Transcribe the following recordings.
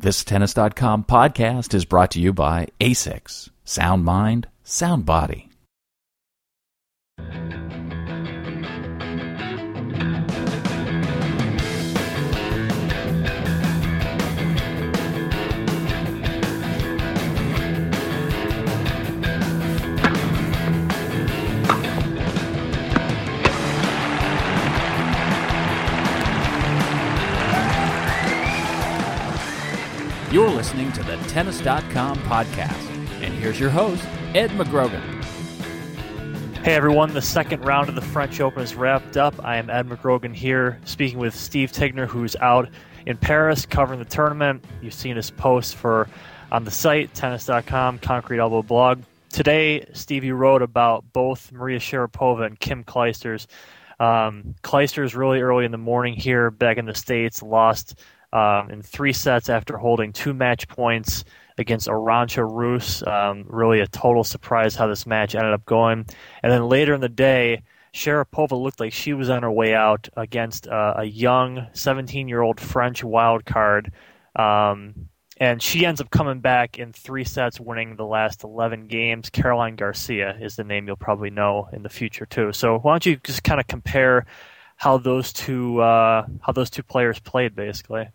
This Tennis.com podcast is brought to you by ASICS. Sound mind, sound body. Listening to the Tennis.com podcast. And here's your host, Ed McGrogan. Hey everyone, the second round of the French Open is wrapped up. I am Ed McGrogan here, speaking with Steve Tignor, who's out in Paris covering the tournament. You've seen his posts for on the site, tennis.com, Concrete Elbow blog. Today, Stevie wrote about both Maria Sharapova and Kim Clijsters. Um, Clijsters really early in the morning here, back in the States, lost um, in three sets after holding two match points against Arantxa Rus. Um, really a total surprise how this match ended up going. And then later in the day, Sharapova looked like she was on her way out against uh, a young 17 year old French wild card. Um, and she ends up coming back in three sets, winning the last 11 games. Caroline Garcia is the name you'll probably know in the future, too. So why don't you just kind of compare how those two uh, how those two players played, basically?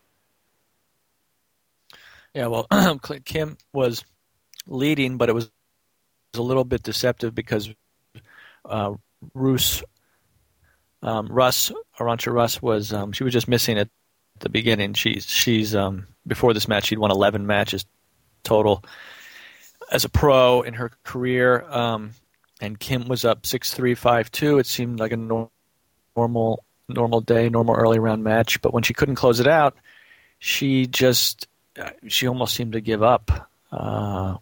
Yeah, well, Kim was leading, but it was a little bit deceptive because uh, Rus, um, Russ, Arantxa Rus was um, she was just missing at the beginning. She's she's um, before this match she'd won 11 matches total as a pro in her career, um, and Kim was up six three five two. It seemed like a normal normal day, normal early round match, but when she couldn't close it out, she just she almost seemed to give up. Uh,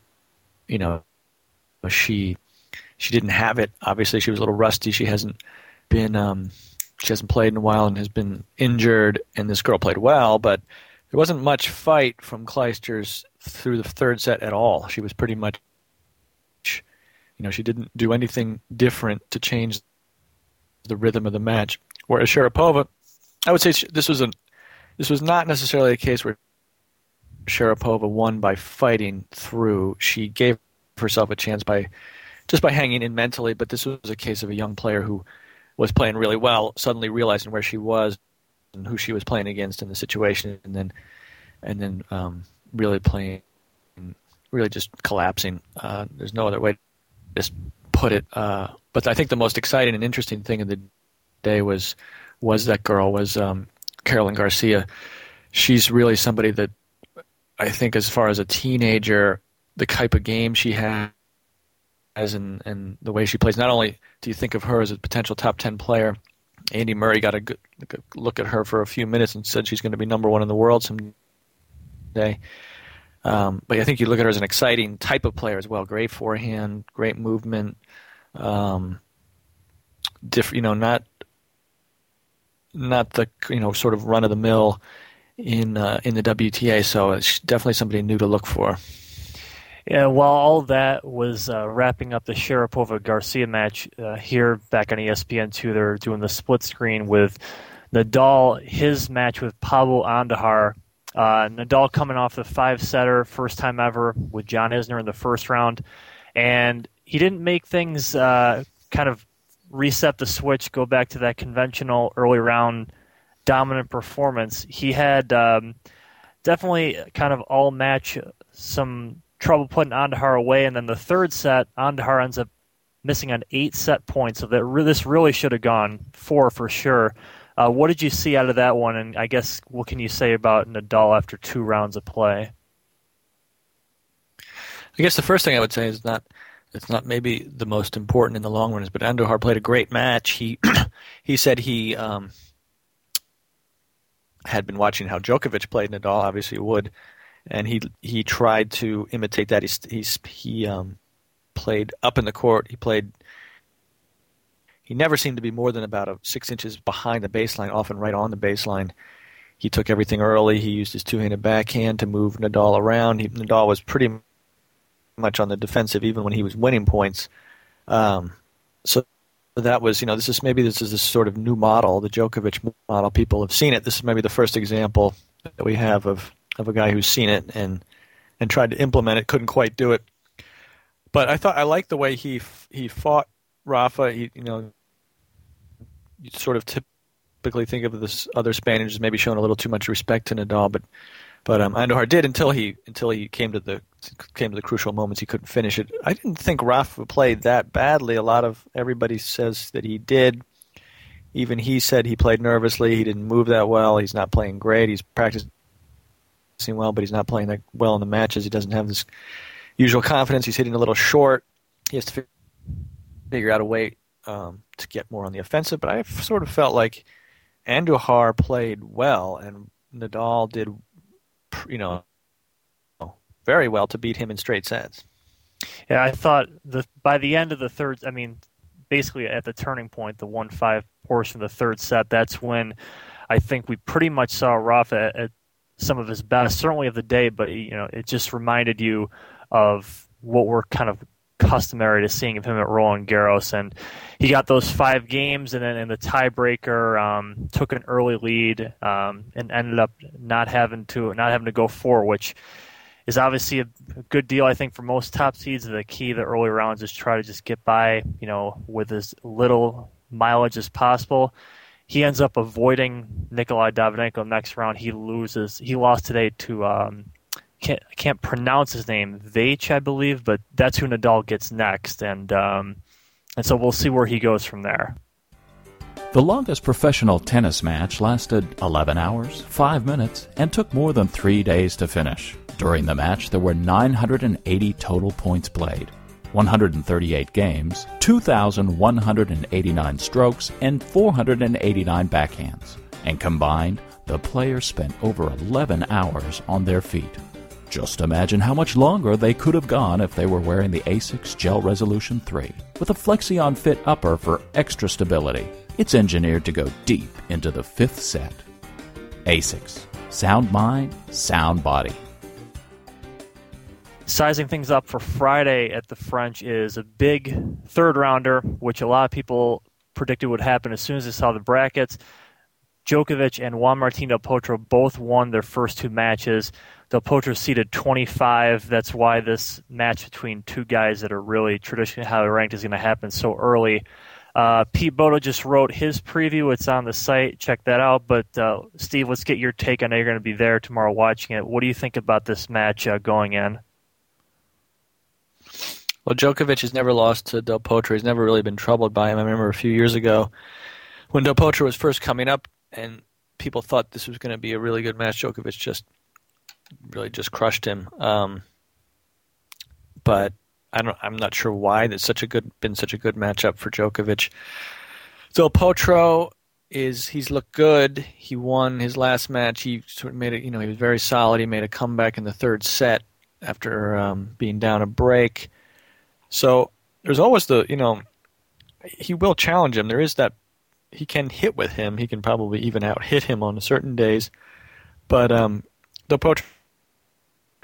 you know, she she didn't have it. Obviously, she was a little rusty. She hasn't been um, she hasn't played in a while and has been injured. And this girl played well, but there wasn't much fight from Clijsters through the third set at all. She was pretty much, you know, she didn't do anything different to change the rhythm of the match. Whereas Sharapova, I would say this was a this was not necessarily a case where Sharapova won by fighting through. She gave herself a chance by just by hanging in mentally, but this was a case of a young player who was playing really well, suddenly realizing where she was and who she was playing against in the situation, and then and then um, really playing, really just collapsing. Uh, there's no other way to just put it. Uh, but I think the most exciting and interesting thing of the day was was that girl was um, Caroline Garcia. She's really somebody that I think as far as a teenager, the type of game she has and and the way she plays. Not only do you think of her as a potential top ten player, Andy Murray got a good look at her for a few minutes and said she's going to be number one in the world someday. Um, but I think you look at her as an exciting type of player as well. Great forehand, great movement. Um, diff, you know, not not the you know sort of run of the mill in uh, in the WTA. So it's definitely somebody new to look for. Yeah, while all that was uh, wrapping up the Sharapova Garcia match uh, here back on ESPN2, they're doing the split screen with Nadal, his match with Pablo Andujar. Uh, Nadal coming off the five setter, first time ever with John Isner in the first round. And he didn't make things uh, kind of reset the switch, go back to that conventional early round dominant performance. He had um, definitely kind of all match some trouble putting Andujar away, and then the third set, Andujar ends up missing on eight set points. So that re- this really should have gone four for sure. Uh, what did you see out of that one? And I guess what can you say about Nadal after two rounds of play? I guess the first thing I would say is not it's not maybe the most important in the long run, is but Andujar played a great match. He he said he um, had been watching how Djokovic played Nadal, obviously would, and he he tried to imitate that. He he's, he um, played up in the court. He played. He never seemed to be more than about a six inches behind the baseline, often right on the baseline. He took everything early. He used his two-handed backhand to move Nadal around. He, Nadal was pretty much on the defensive, even when he was winning points. Um, so that was, you know, this is maybe this is this sort of new model, the Djokovic model. People have seen it. This is maybe the first example that we have of of a guy who's seen it and and tried to implement it. Couldn't quite do it, but I thought I liked the way he he fought Rafa. He, you know, you sort of typically think of this other Spaniards as maybe showing a little too much respect to Nadal, but but um, Andujar did until he until he came to the came to the crucial moments. He couldn't finish it. I didn't think Rafa played that badly. A lot of everybody says that he did. Even he said he played nervously. He didn't move that well. He's not playing great. He's practicing well, but he's not playing that well in the matches. He doesn't have this usual confidence. He's hitting a little short. He has to figure out a way um, to get more on the offensive. But I sort of felt like Andujar played well, and Nadal did you know, very well to beat him in straight sets. Yeah, I thought the by the end of the third, I mean, basically at the turning point, the one five portion of the third set, that's when I think we pretty much saw Rafa at, at some of his best, certainly of the day. But you know, it just reminded you of what we're kind of customary to seeing of him at Roland Garros. And he got those five games, and then in the tiebreaker, um, took an early lead um, and ended up not having to not having to go four, which is obviously a good deal. I think for most top seeds, the key the early rounds is try to just get by, you know, with as little mileage as possible. He ends up avoiding Nikolai Davydenko next round. He loses. He lost today to um, can't can't pronounce his name, Veić, I believe, but that's who Nadal gets next, and um, and so we'll see where he goes from there. The longest professional tennis match lasted 11 hours, 5 minutes, and took more than three days to finish. During the match, there were 980 total points played, 138 games, 2,189 strokes, and 489 backhands. And combined, the players spent over 11 hours on their feet. Just imagine how much longer they could have gone if they were wearing the ASICS Gel Resolution 3 with a Flexion Fit upper for extra stability. It's engineered to go deep into the fifth set. ASICS. Sound mind, sound body. Sizing things up for Friday at the French is a big third rounder, which a lot of people predicted would happen as soon as they saw the brackets. Djokovic and Juan Martín del Potro both won their first two matches. Del Potro seeded 25. That's why this match between two guys that are really traditionally highly ranked is going to happen so early. Uh, Pete Bodo just wrote his preview. It's on the site. Check that out. But uh, Steve, let's get your take. I know you're going to be there tomorrow watching it. What do you think about this match uh, going in? Well, Djokovic has never lost to Del Potro. He's never really been troubled by him. I remember a few years ago when Del Potro was first coming up, and people thought this was going to be a really good match. Djokovic just really just crushed him. Um, but I don't. I'm not sure why that's such a good been such a good matchup for Djokovic. So Potro is he's looked good. He won his last match. He sort of made it. You know, he was very solid. He made a comeback in the third set after um, being down a break. So there's always the you know he will challenge him. There is that he can hit with him. He can probably even out hit him on certain days. But um, the Potro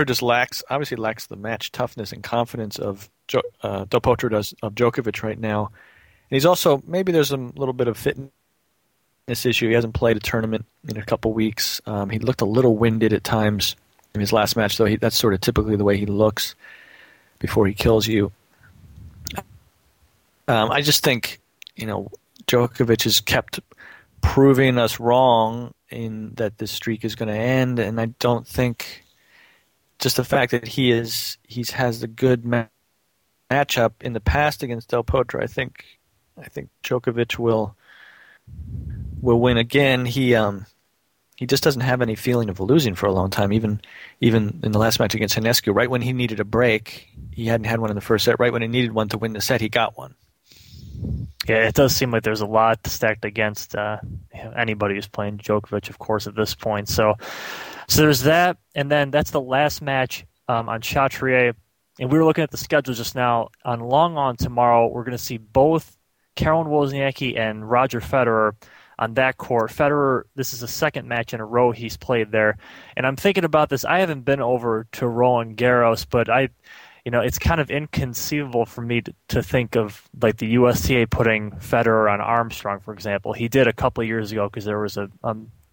just lacks obviously lacks the match toughness and confidence of jo- uh, Del Potro does of Djokovic right now. And he's also maybe there's a little bit of fitness issue. He hasn't played a tournament in a couple weeks. Um, he looked a little winded at times in his last match, though. He, that's sort of typically the way he looks before he kills you. Um, I just think you know Djokovic has kept proving us wrong in that this streak is going to end, and I don't think just the fact that he is he's has the good ma- matchup in the past against Del Potro. I think I think Djokovic will will win again. He um he just doesn't have any feeling of losing for a long time. Even even in the last match against Hanescu, right when he needed a break, he hadn't had one in the first set. Right when he needed one to win the set, he got one. Yeah, it does seem like there's a lot stacked against uh, anybody who's playing Djokovic, of course, at this point. So, so there's that, and then that's the last match um, on Chatrier. And we were looking at the schedule just now. On Lenglen tomorrow, we're going to see both Caroline Wozniacki and Roger Federer on that court. Federer, this is the second match in a row he's played there. And I'm thinking about this. I haven't been over to Roland Garros, but I, you know, it's kind of inconceivable for me to, to think of like the USTA putting Federer on Armstrong, for example. He did a couple years ago because there was a,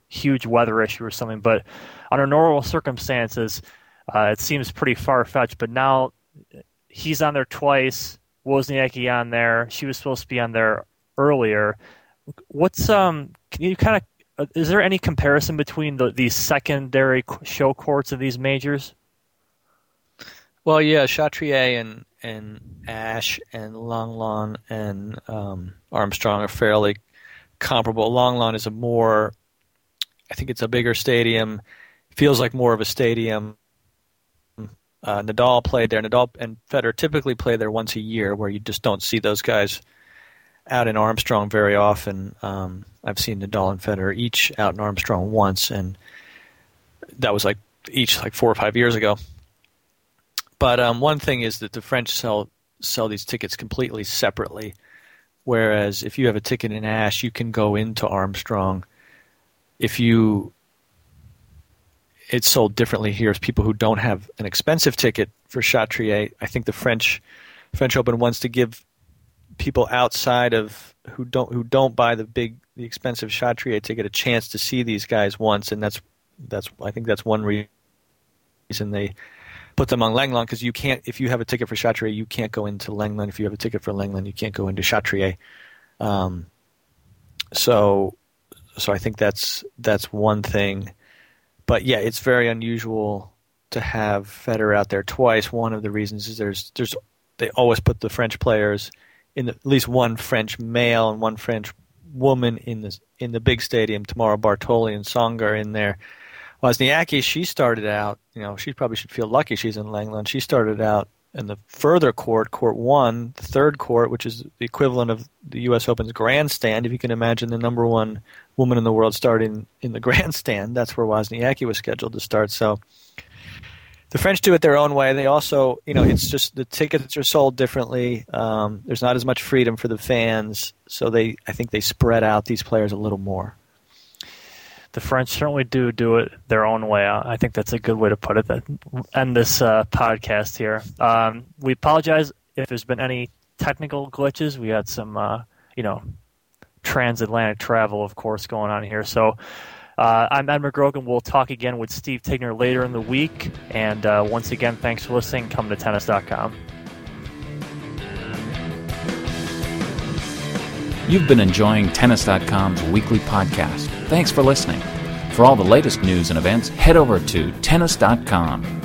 huge weather issue or something. But under normal circumstances, uh, it seems pretty far fetched. But now he's on there twice. Wozniacki on there. She was supposed to be on there earlier. What's um? Can you kind of? Uh, is there any comparison between the, these secondary show courts of these majors? Well, yeah, Chatrier and and Ashe and Lenglen and um, Armstrong are fairly comparable. Lenglen is a more, I think it's a bigger stadium. Feels like more of a stadium. Uh, Nadal played there. Nadal and Federer typically play there once a year, where you just don't see those guys out in Armstrong very often. Um, I've seen Nadal and Federer each out in Armstrong once, and that was like each like four or five years ago. But um, one thing is that the French sell sell these tickets completely separately, whereas if you have a ticket in Ashe, you can go into Armstrong. If you it's sold differently here as people who don't have an expensive ticket for Chatrier. I think the French French Open wants to give people outside of who don't who don't buy the big the expensive Chatrier ticket a chance to see these guys once, and that's that's I think that's one reason they put them on Lenglen because you can't if you have a ticket for Chatrier you can't go into Lenglen if you have a ticket for Lenglen you can't go into Chatrier. Um, so so I think that's that's one thing, but yeah, it's very unusual to have Federer out there twice. One of the reasons is there's there's they always put the French players in the, at least one French male and one French woman in the in the big stadium tomorrow. Bartoli and Tsonga in there. Wozniacki, she started out. You know, she probably should feel lucky she's in Lenglen. She started out in the further court, court one, the third court, which is the equivalent of the U.S. Open's grandstand. If you can imagine the number one woman in the world starting in the grandstand, that's where Wozniacki was scheduled to start. So the French do it their own way. They also, you know, it's just the tickets are sold differently. Um, there's not as much freedom for the fans, so they, I think, they spread out these players a little more. The French certainly do do it their own way. I think that's a good way to put it. That end this uh, podcast here. Um, we apologize if there's been any technical glitches. We had some, uh, you know, transatlantic travel, of course, going on here. So uh, I'm Ed McGrogan. We'll talk again with Steve Tignor later in the week. And uh, once again, thanks for listening. Come to tennis.com. You've been enjoying Tennis.com's weekly podcast. Thanks for listening. For all the latest news and events, head over to Tennis.com.